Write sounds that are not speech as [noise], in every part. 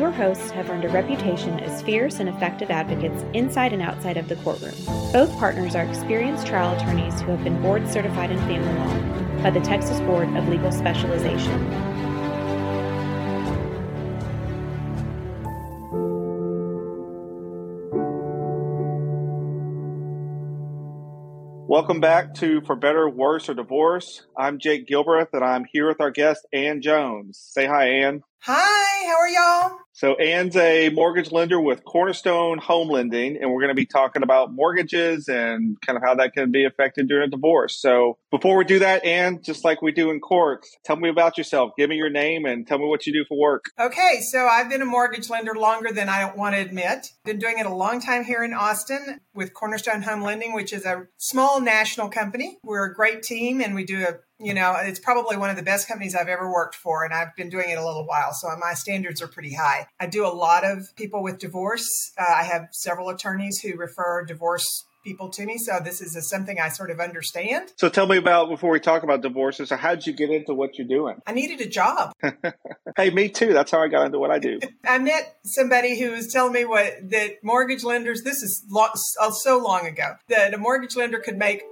Your hosts have earned a reputation as fierce and effective advocates inside and outside of the courtroom. Both partners are experienced trial attorneys who have been board certified in family law by the Texas Board of Legal Specialization. Welcome back to For Better, Worse, or Divorce. I'm Jake Gilbreath, and I'm here with our guest, Ann Jones. Say hi, Ann. Hi, how are y'all? So, Ann's a mortgage lender with Cornerstone Home Lending, and we're going to be talking about mortgages and kind of how that can be affected during a divorce. So, before we do that, Ann, just like we do in court, tell me about yourself. Give me your name and tell me what you do for work. Okay, so I've been a mortgage lender longer than I want to admit. Been doing it a long time here in Austin with Cornerstone Home Lending, which is a small national company. We're a great team and we do a you know, it's probably one of the best companies I've ever worked for, and I've been doing it a little while, so my standards are pretty high. I do a lot of people with divorce. Uh, I have several attorneys who refer divorce people to me, so this is a, something I sort of understand. So tell me about before we talk about divorces. So how did you get into what you're doing? I needed a job. [laughs] hey, me too. That's how I got into what I do. [laughs] I met somebody who was telling me what that mortgage lenders. This is lo- so long ago that a mortgage lender could make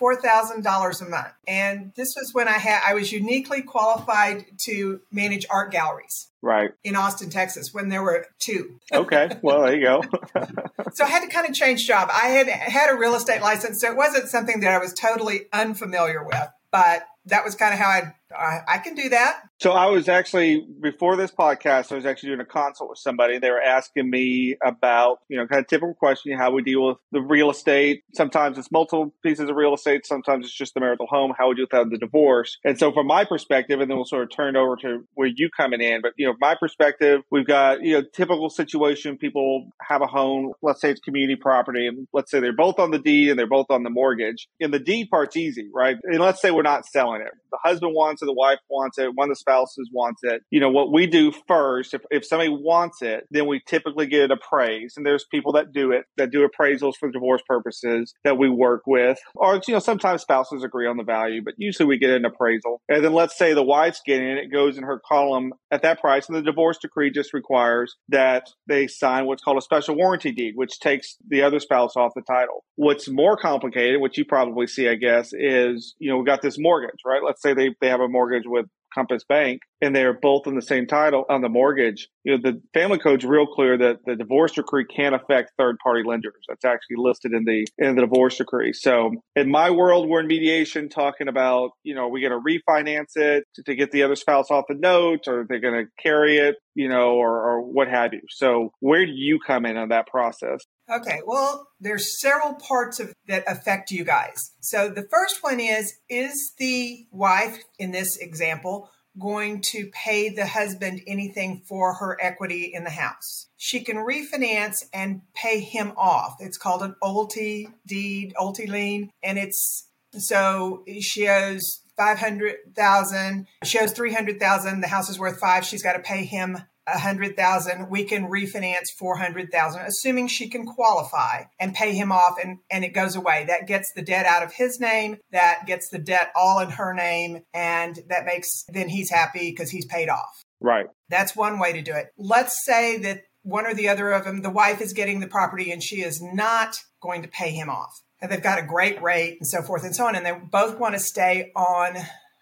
$4,000 a month. And this was when I had, I was uniquely qualified to manage art galleries. Right. In Austin, Texas, when there were two. okay. Well, there you go. [laughs] so I had to kind of change job. I had had a real estate license, so it wasn't something that I was totally unfamiliar with, but that was kind of how I I, I can do that. So I was actually before this podcast, I was actually doing a consult with somebody. They were asking me about, you know, kind of typical question, how we deal with the real estate. Sometimes it's multiple pieces of real estate. Sometimes it's just the marital home. How would you with the divorce? And so from my perspective, and then we'll sort of turn over to where you coming in. But, you know, my perspective, we've got, you know, typical situation. People have a home. Let's say it's community property. And let's say they're both on the deed and they're both on the mortgage. And the deed part's easy, right? And let's say we're not selling it. The husband wants it, the wife wants it, one of the spouses wants it. You know, what we do first, if, if somebody wants it, then we typically get it appraised. And there's people that do it, that do appraisals for divorce purposes that we work with. Or, you know, sometimes spouses agree on the value, but usually we get an appraisal. And then let's say the wife's getting it, it goes in her column at that price. And the divorce decree just requires that they sign what's called a special warranty deed, which takes the other spouse off the title. What's more complicated, which you probably see, I guess, is, you know, we got this mortgage, right? Let's say they, they have a mortgage with Compass Bank and they're both in the same title on the mortgage, you know, the family code's real clear that the divorce decree can't affect third party lenders. That's actually listed in the in the divorce decree. So in my world, we're in mediation talking about, you know, are we going to refinance it to, to, get the other spouse off the note or are they going to carry it, you know, or, or what have you. So where do you come in on that process? Okay, well, there's several parts of that affect you guys. So the first one is is the wife in this example going to pay the husband anything for her equity in the house. She can refinance and pay him off. It's called an owelty deed, owelty lien, and it's so she owes 500,000, she owes 300,000, the house is worth 5, she's got to pay him a hundred thousand, we can refinance four hundred thousand, assuming she can qualify and pay him off and, and it goes away. That gets the debt out of his name, that gets the debt all in her name, and that makes then he's happy because he's paid off. Right. That's one way to do it. Let's say that one or the other of them, the wife is getting the property and she is not going to pay him off. And they've got a great rate and so forth and so on. And they both want to stay on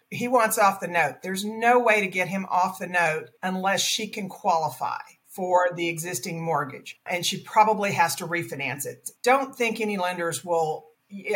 he wants off the note. There's no way to get him off the note unless she can qualify for the existing mortgage. And she probably has to refinance it. Don't think any lenders will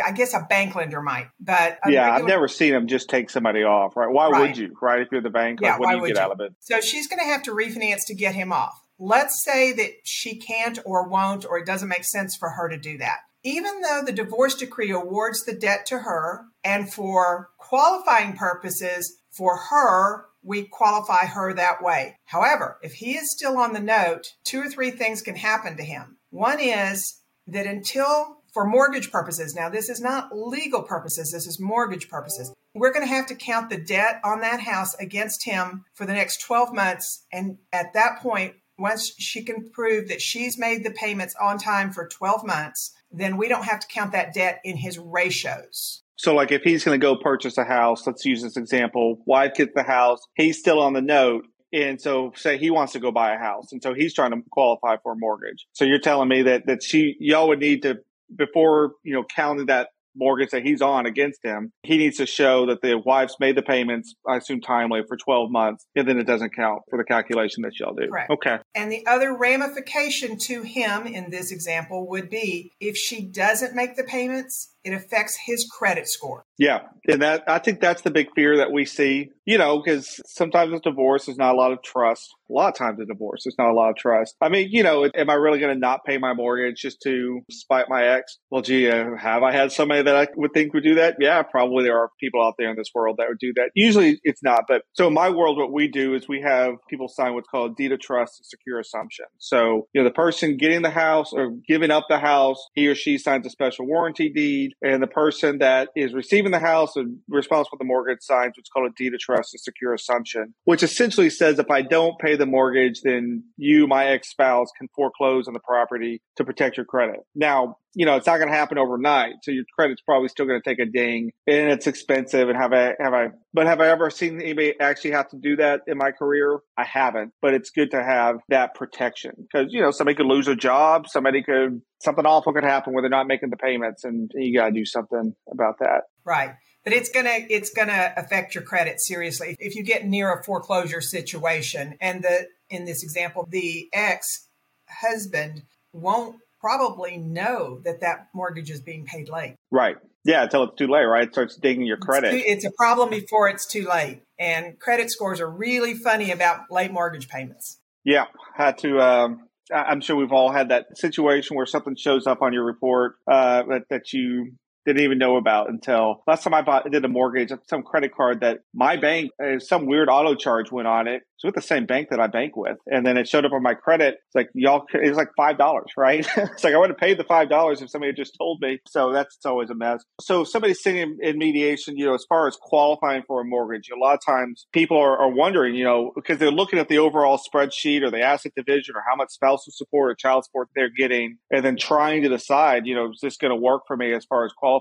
I guess a bank lender might, but yeah, regular, I've never seen them just take somebody off. Right? Why right. would you? Right? If you're the bank, yeah, like, what do you get you? out of it? So she's going to have to refinance to get him off. Let's say that she can't or won't, or it doesn't make sense for her to do that. Even though the divorce decree awards the debt to her, and for qualifying purposes, for her, we qualify her that way. However, if he is still on the note, two or three things can happen to him. One is that until for mortgage purposes, now this is not legal purposes, this is mortgage purposes. We're going to have to count the debt on that house against him for the next 12 months. And at that point, once she can prove that she's made the payments on time for 12 months, then we don't have to count that debt in his ratios. So, like, if he's going to go purchase a house, let's use this example. Wife gets the house, he's still on the note. And so say he wants to go buy a house and so he's trying to qualify for a mortgage. So you're telling me that that she y'all would need to before, you know, counting that mortgage that he's on against him, he needs to show that the wife's made the payments, I assume timely, for 12 months, and then it doesn't count for the calculation that y'all do. Correct. Okay. And the other ramification to him in this example would be if she doesn't make the payments, it affects his credit score. Yeah, and that I think that's the big fear that we see. You know, because sometimes a divorce is not a lot of trust. A lot of times a divorce is not a lot of trust. I mean, you know, am I really going to not pay my mortgage just to spite my ex? Well, gee, uh, have I had somebody that I would think would do that? Yeah, probably there are people out there in this world that would do that. Usually it's not, but so in my world, what we do is we have people sign what's called a deed of trust and secure assumption. So you know, the person getting the house or giving up the house, he or she signs a special warranty deed, and the person that is receiving the house and responsible for the mortgage signs what's called a deed of trust and secure assumption, which essentially says if I don't pay the mortgage, then you, my ex spouse, can foreclose on the property to protect your credit. Now, you know, it's not going to happen overnight. So your credit's probably still going to take a ding and it's expensive. And have I, have I, but have I ever seen anybody actually have to do that in my career? I haven't, but it's good to have that protection because, you know, somebody could lose a job. Somebody could, something awful could happen where they're not making the payments and you got to do something about that. Right. But it's gonna it's gonna affect your credit seriously if you get near a foreclosure situation. And the in this example, the ex husband won't probably know that that mortgage is being paid late. Right. Yeah, until it's too late, right? It starts digging your credit. It's, too, it's a problem before it's too late. And credit scores are really funny about late mortgage payments. Yeah, had to. Um, I'm sure we've all had that situation where something shows up on your report uh, that, that you didn't even know about until last time I bought did a mortgage, some credit card that my bank, uh, some weird auto charge went on it. It's with the same bank that I bank with, and then it showed up on my credit. It's like y'all, it was like five dollars, right? [laughs] it's like I would have paid the five dollars if somebody had just told me. So that's always a mess. So somebody's sitting in, in, mediation, you know, as far as qualifying for a mortgage, a lot of times people are, are wondering, you know, because they're looking at the overall spreadsheet or the asset division or how much spousal support or child support they're getting, and then trying to decide, you know, is this going to work for me as far as qualifying?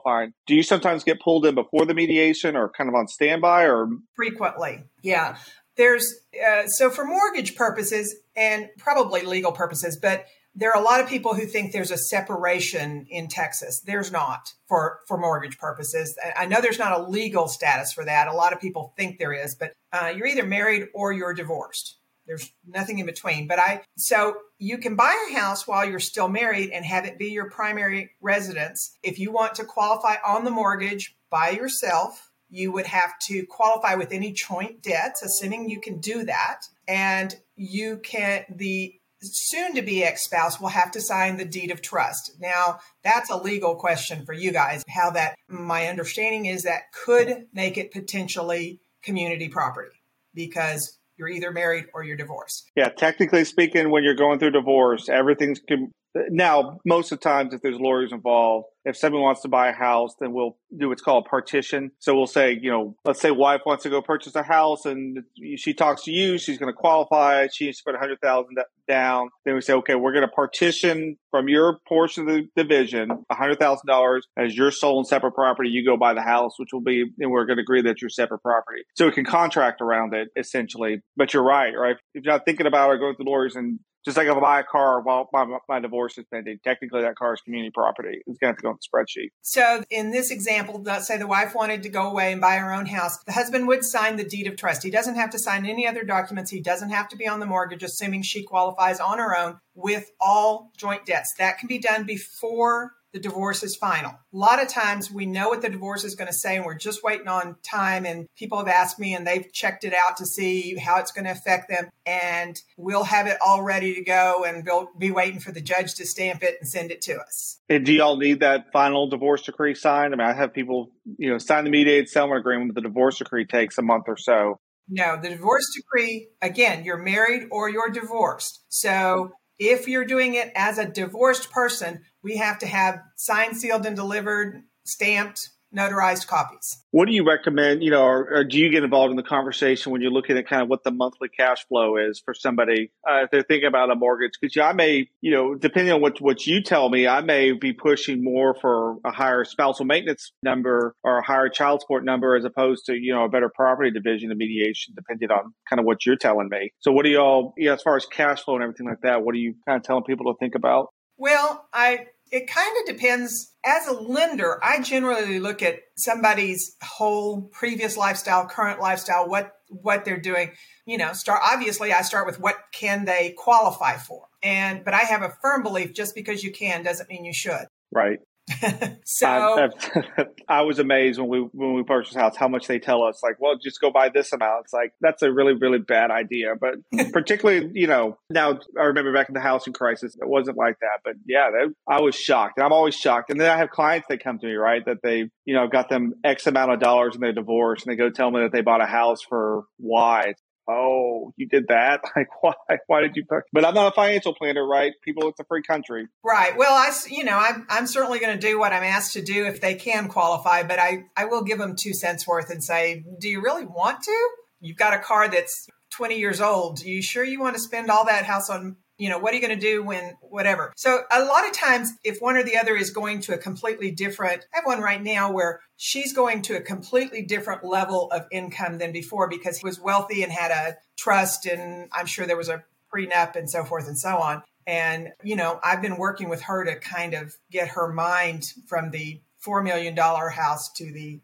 Do you sometimes get pulled in before the mediation or kind of on standby or frequently? Yeah there's uh, so for mortgage purposes and probably legal purposes, but there are a lot of people who think there's a separation in Texas. There's not for for mortgage purposes. I know there's not a legal status for that. A lot of people think there is, but uh, you're either married or you're divorced. There's nothing in between. But I so you can buy a house while you're still married and have it be your primary residence. If you want to qualify on the mortgage by yourself, you would have to qualify with any joint debts, assuming you can do that. And you can, the soon to be ex spouse will have to sign the deed of trust. Now, that's a legal question for you guys. How that, my understanding is that could make it potentially community property because you're either married or you're divorced. Yeah, technically speaking, when you're going through divorce, everything's now most of the times if there's lawyers involved if someone wants to buy a house then we'll do what's called partition. So we'll say you know let's say wife wants to go purchase a house and she talks to you she's going to qualify she needs to put a hundred thousand down. Then we say okay we're going to partition from your portion of the division a hundred thousand dollars as your sole and separate property. You go buy the house which will be and we're going to agree that you're separate property. So we can contract around it essentially. But you're right right? If you're not thinking about it going to lawyers and just like if I buy a car while my, my divorce is pending, technically that car is community property. It's going to have to go on the spreadsheet. So in this example, let's say the wife wanted to go away and buy her own house. The husband would sign the deed of trust. He doesn't have to sign any other documents. He doesn't have to be on the mortgage, assuming she qualifies on her own with all joint debts. That can be done before the divorce is final. A lot of times we know what the divorce is going to say and we're just waiting on time. And people have asked me and they've checked it out to see how it's going to affect them. And we'll have it all ready to go and we'll be waiting for the judge to stamp it and send it to us. And do y'all need that final divorce decree signed? I mean, I have people, you know, sign the mediated settlement agreement, but the divorce decree takes a month or so. No, the divorce decree, again, you're married or you're divorced. So if you're doing it as a divorced person, we have to have signed, sealed, and delivered, stamped notarized copies. What do you recommend, you know, or, or, do you get involved in the conversation when you're looking at kind of what the monthly cash flow is for somebody uh, if they're thinking about a mortgage? Because I may, you know, depending on what, what you tell me, I may be pushing more for a higher spousal maintenance number or a higher child support number as opposed to, you know, a better property division of mediation, depending on kind of what you're telling me. So what do y'all, you know, as far as cash flow and everything like that, what are you kind of telling people to think about? Well, I it kind of depends. As a lender, I generally look at somebody's whole previous lifestyle, current lifestyle, what what they're doing. You know, start obviously I start with what can they qualify for. And but I have a firm belief just because you can doesn't mean you should. Right. [laughs] so I, [laughs] I, was amazed when we when we purchased a house how much they tell us like well just go buy this amount. It's like that's a really really bad idea but [laughs] particularly you know now I remember back in the housing crisis it wasn't like that but yeah they, I was shocked and I'm always shocked and then I have clients that come to me right that they you know got them X amount of dollars in their divorce and they go tell me that they bought a house for Y. Oh, you did that? [laughs] Like, why? Why did you? But I'm not a financial planner, right? People, it's a free country, right? Well, I, you know, I'm, I'm certainly going to do what I'm asked to do if they can qualify, but I, I will give them two cents worth and say, do you really want to? You've got a car that's 20 years old. Are you sure you want to spend all that house on you know what are you going to do when whatever. So a lot of times if one or the other is going to a completely different i have one right now where she's going to a completely different level of income than before because he was wealthy and had a trust and i'm sure there was a prenup and so forth and so on. And you know i've been working with her to kind of get her mind from the $4 million house to the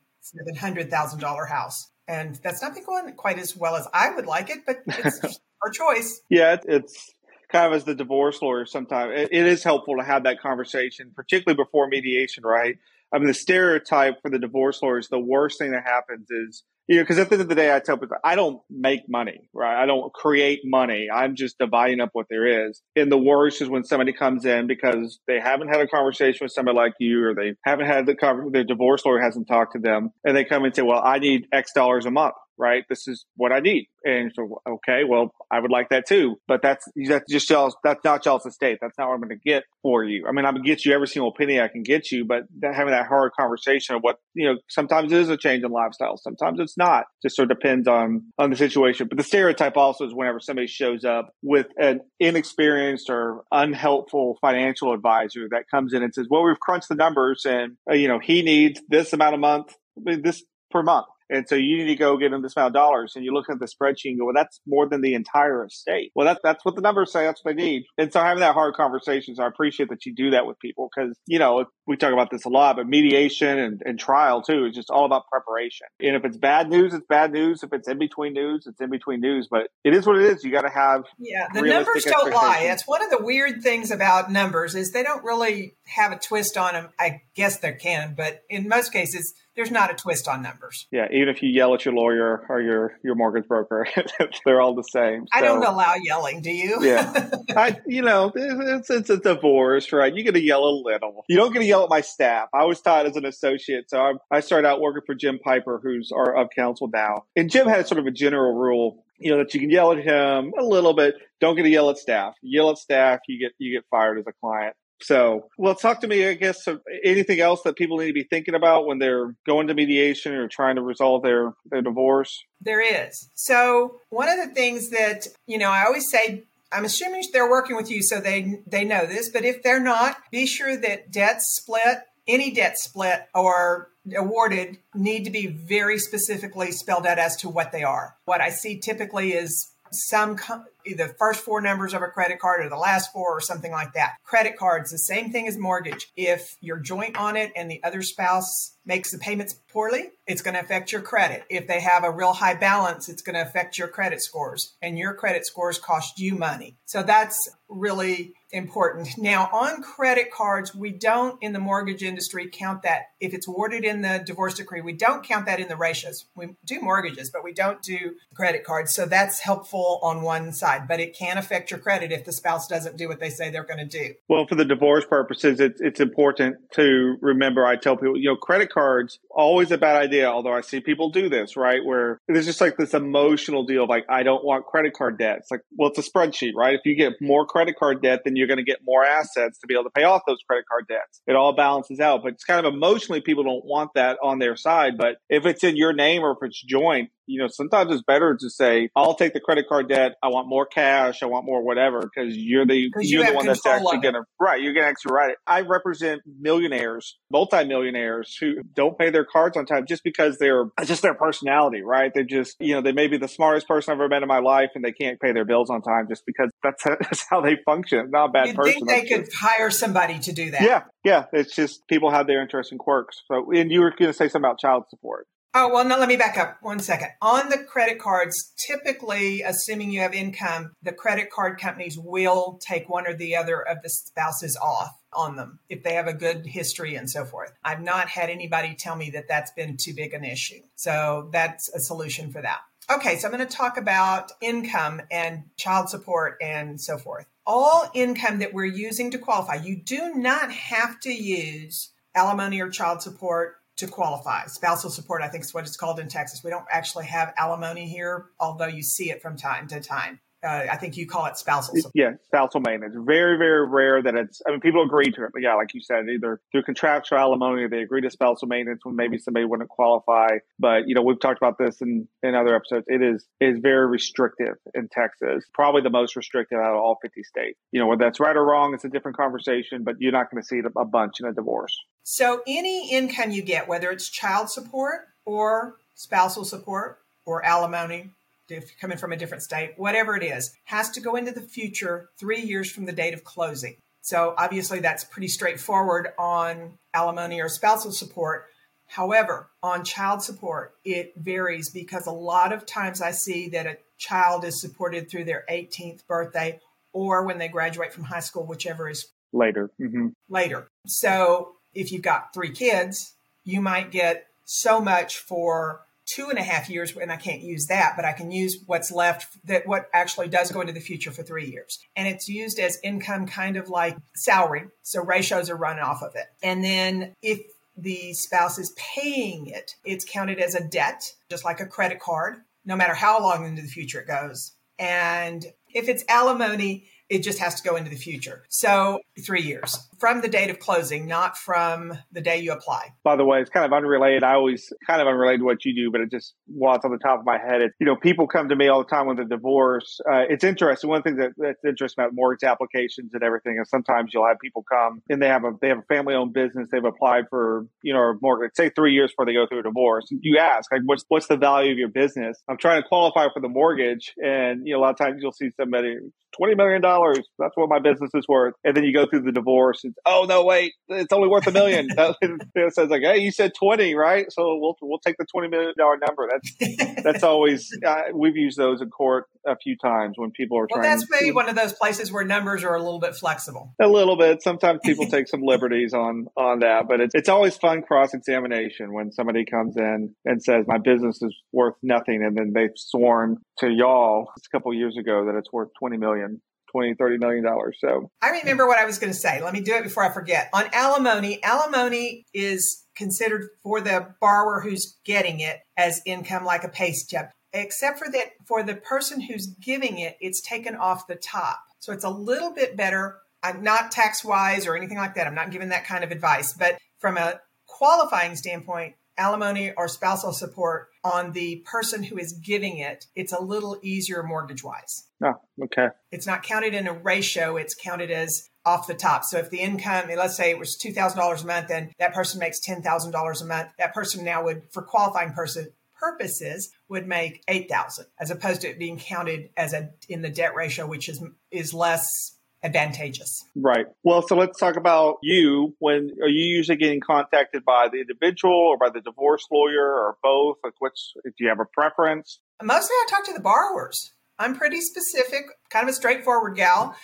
$700,000 house. And that's not been going quite as well as I would like it, but it's [laughs] our choice. Yeah, it's kind of as the divorce lawyer sometimes it, it is helpful to have that conversation particularly before mediation right? I mean the stereotype for the divorce lawyer is the worst thing that happens is you know because at the end of the day i tell people i don't make money right? I don't create money. I'm just dividing up what there is. And the worst is when somebody comes in because they haven't had a conversation with somebody like you or they haven't had the their divorce lawyer hasn't talked to them and they come and say well i need x dollars a month right? This is what I need. And so, okay, well, I would like that too. But that's, that's just y'all's, that's not y'all's estate. That's not what I'm going to get for you. I mean, I'm going to get you every single penny I can get you, but having that hard conversation of what, you know, sometimes it is a change in lifestyle. Sometimes it's not. Just sort of depends on, on the situation. But the stereotype also is whenever somebody shows up with an inexperienced or unhelpful financial advisor that comes in and says, well, we've crunched the numbers and, uh, you know, he needs this amount of month, this per month and so you need to go get them this amount of dollars. And you look at the spreadsheet and go, well, that's more than the entire estate. Well, that's, that's what the numbers say. That's what they need. And so having that hard conversation, so I appreciate that you do that with people because, you know, we talk about this a lot, but mediation and, and trial too is just all about preparation. And if it's bad news, it's bad news. If it's in between news, it's in between news. But it is what it is. You got to have yeah. The numbers don't lie. That's one of the weird things about numbers is they don't really have a twist on them. I guess they can, but in most cases there's not a twist on numbers. Yeah, even if you yell at your lawyer or your your mortgage broker, [laughs] they're all the same. I don't allow yelling. Do you? yeah, [laughs] I you know it's it's a divorce, right? You get to yell a little. You don't get to yell my staff. I was taught as an associate, so I, I started out working for Jim Piper, who's our of counsel now, and Jim had sort of a general rule you know that you can yell at him a little bit don't get to yell at staff yell at staff you get you get fired as a client so, well, talk to me, I guess, uh, anything else that people need to be thinking about when they're going to mediation or trying to resolve their, their divorce? There is. So, one of the things that, you know, I always say, I'm assuming they're working with you so they they know this, but if they're not, be sure that debts split, any debt split or awarded need to be very specifically spelled out as to what they are. What I see typically is some the first four numbers of a credit card or the last four or something like that. Credit cards, the same thing as mortgage. If you're joint on it and the other spouse makes the payments poorly, it's going to affect your credit. If they have a real high balance, it's going to affect your credit scores and your credit scores cost you money. So that's really important. Now, on credit cards, we don't in the mortgage industry count that if it's awarded in the divorce decree, we don't count that in the ratios. We do mortgages, but we don't do credit cards. So that's helpful on one side but it can affect your credit if the spouse doesn't do what they say they're going to do. Well, for the divorce purposes, it's, it's important to remember. I tell people, you know, credit cards always a bad idea. Although I see people do this, right? Where there's just like this emotional deal of like, I don't want credit card debt. It's like, well, it's a spreadsheet, right? If you get more credit card debt than you're going to get more assets to be able to pay off those credit card debts. It all balances out, but it's kind of emotionally people don't want that on their side. But if it's in your name or if it's joint, you know, sometimes it's better to say, I'll take the credit card debt. I want more cash. I want more whatever because you're the, you're you the one that's actually going to, right. You're going to actually write it. I represent millionaires, multimillionaires who don't pay their cards on time just because they're just their personality, right? They just, you know, they may be the smartest person I've ever met in my life and they can't pay their bills on time just because that's, [laughs] that's how they function. Not a bad You'd person. think they could hire somebody to do that. Yeah. Yeah. It's just people have their interesting quirks. So, and you were going to say something about child support. Oh, well, no, let me back up one second. On the credit cards, typically, assuming you have income, the credit card companies will take one or the other of the spouses off on them if they have a good history and so forth. I've not had anybody tell me that that's been too big an issue. So that's a solution for that. Okay, so I'm going to talk about income and child support and so forth. All income that we're using to qualify, you do not have to use alimony or child support to qualify. Spousal support, I think, is what it's called in Texas. We don't actually have alimony here, although you see it from time to time. Uh, I think you call it spousal support. Yeah, spousal maintenance. Very, very rare that it's, I mean, people agree to it, but yeah, like you said, either through contractual alimony they agree to spousal maintenance when maybe somebody wouldn't qualify. But, you know, we've talked about this in, in other episodes. It is, is very restrictive in Texas, probably the most restrictive out of all 50 states. You know, whether that's right or wrong, it's a different conversation, but you're not going to see it a bunch in a divorce. So any income you get, whether it's child support or spousal support or alimony, if you're coming from a different state, whatever it is, has to go into the future three years from the date of closing. So obviously that's pretty straightforward on alimony or spousal support. However, on child support, it varies because a lot of times I see that a child is supported through their 18th birthday or when they graduate from high school, whichever is later. Mm-hmm. Later. So if you've got three kids, you might get so much for two and a half years and I can't use that, but I can use what's left that what actually does go into the future for three years. And it's used as income kind of like salary. So ratios are run off of it. And then if the spouse is paying it, it's counted as a debt, just like a credit card, no matter how long into the future it goes. And if it's alimony, it just has to go into the future. So three years from the date of closing, not from the day you apply. By the way, it's kind of unrelated. I always kind of unrelated to what you do, but it just was on the top of my head. It, you know, people come to me all the time with a divorce. Uh, it's interesting. One thing that, that's interesting about mortgage applications and everything is sometimes you'll have people come and they have a they have a family owned business. They've applied for you know a mortgage, say three years before they go through a divorce. You ask like, what's what's the value of your business? I'm trying to qualify for the mortgage, and you know a lot of times you'll see somebody twenty million dollars. That's what my business is worth. And then you go through the divorce. And, oh no, wait, it's only worth a million. [laughs] it says like, hey, you said twenty, right? So we'll we'll take the twenty million dollar number. That's [laughs] that's always uh, we've used those in court a few times when people are well, trying. That's maybe to, one of those places where numbers are a little bit flexible. A little bit. Sometimes people [laughs] take some liberties on on that, but it's it's always fun cross examination when somebody comes in and says my business is worth nothing, and then they've sworn to y'all a couple years ago that it's worth twenty million 20 30 million dollars so. I remember what i was going to say. Let me do it before i forget. On alimony alimony is considered for the borrower who's getting it as income like a pay stub. Except for that for the person who's giving it it's taken off the top. So it's a little bit better. I'm not tax wise or anything like that. I'm not giving that kind of advice. But from a qualifying standpoint alimony or spousal support on the person who is giving it, it's a little easier mortgage wise. Oh, ah, okay. It's not counted in a ratio, it's counted as off the top. So if the income, let's say it was $2,000 a month and that person makes $10,000 a month, that person now would, for qualifying person, purposes would make 8000 as opposed to it being counted as a in the debt ratio which is is less advantageous. Right. Well, so let's talk about you. When are you usually getting contacted by the individual or by the divorce lawyer or both? Like, what's do you have a preference? Mostly, I talk to the borrowers. I'm pretty specific, kind of a straightforward gal.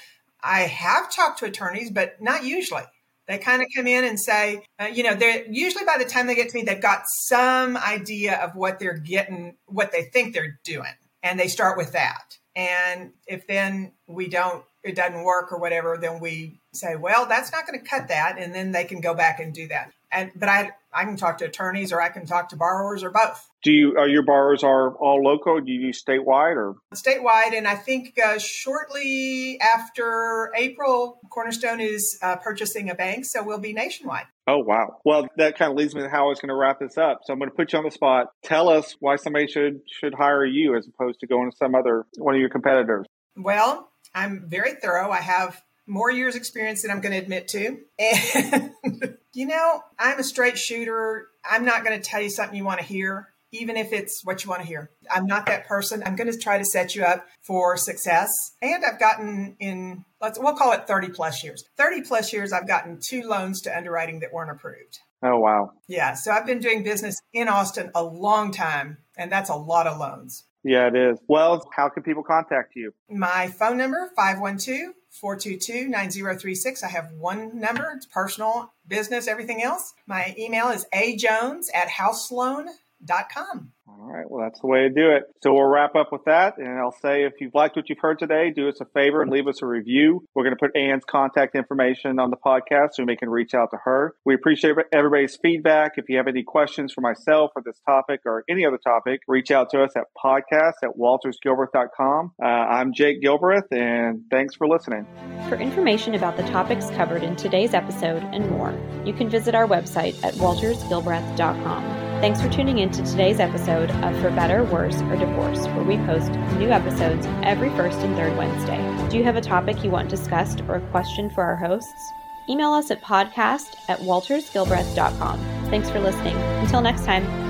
I have talked to attorneys, but not usually. They kind of come in and say, uh, you know, they're usually by the time they get to me, they've got some idea of what they're getting, what they think they're doing, and they start with that. And if then we don't, it doesn't work or whatever, then we say, well, that's not going to cut that. And then they can go back and do that. And, but I, I can talk to attorneys or I can talk to borrowers or both. Do you, are your borrowers are all local? Do you use statewide or? Statewide. And I think uh, shortly after April, Cornerstone is uh, purchasing a bank. So we'll be nationwide. Oh, wow. Well, that kind of leads me to how I was going to wrap this up. So I'm going to put you on the spot. Tell us why somebody should, should hire you as opposed to going to some other, one of your competitors. Well, I'm very thorough. I have more years experience than I'm going to admit to. And, [laughs] you know, I'm a straight shooter. I'm not going to tell you something you want to hear, even if it's what you want to hear. I'm not that person. I'm going to try to set you up for success. And I've gotten in, let's, we'll call it 30 plus years. 30 plus years, I've gotten two loans to underwriting that weren't approved. Oh, wow. Yeah. So I've been doing business in Austin a long time, and that's a lot of loans. Yeah, it is. Well, how can people contact you? My phone number, 512 422 9036. I have one number, it's personal, business, everything else. My email is ajones at houseloan.com. All right. Well, that's the way to do it. So we'll wrap up with that. And I'll say if you've liked what you've heard today, do us a favor and leave us a review. We're going to put Ann's contact information on the podcast so we can reach out to her. We appreciate everybody's feedback. If you have any questions for myself or this topic or any other topic, reach out to us at podcast at waltersgilbreath.com. Uh, I'm Jake Gilbreath, and thanks for listening. For information about the topics covered in today's episode and more, you can visit our website at waltersgilbreath.com. Thanks for tuning in to today's episode of For Better, Worse, or Divorce, where we post new episodes every first and third Wednesday. Do you have a topic you want discussed or a question for our hosts? Email us at podcast at waltersgilbreath.com. Thanks for listening. Until next time.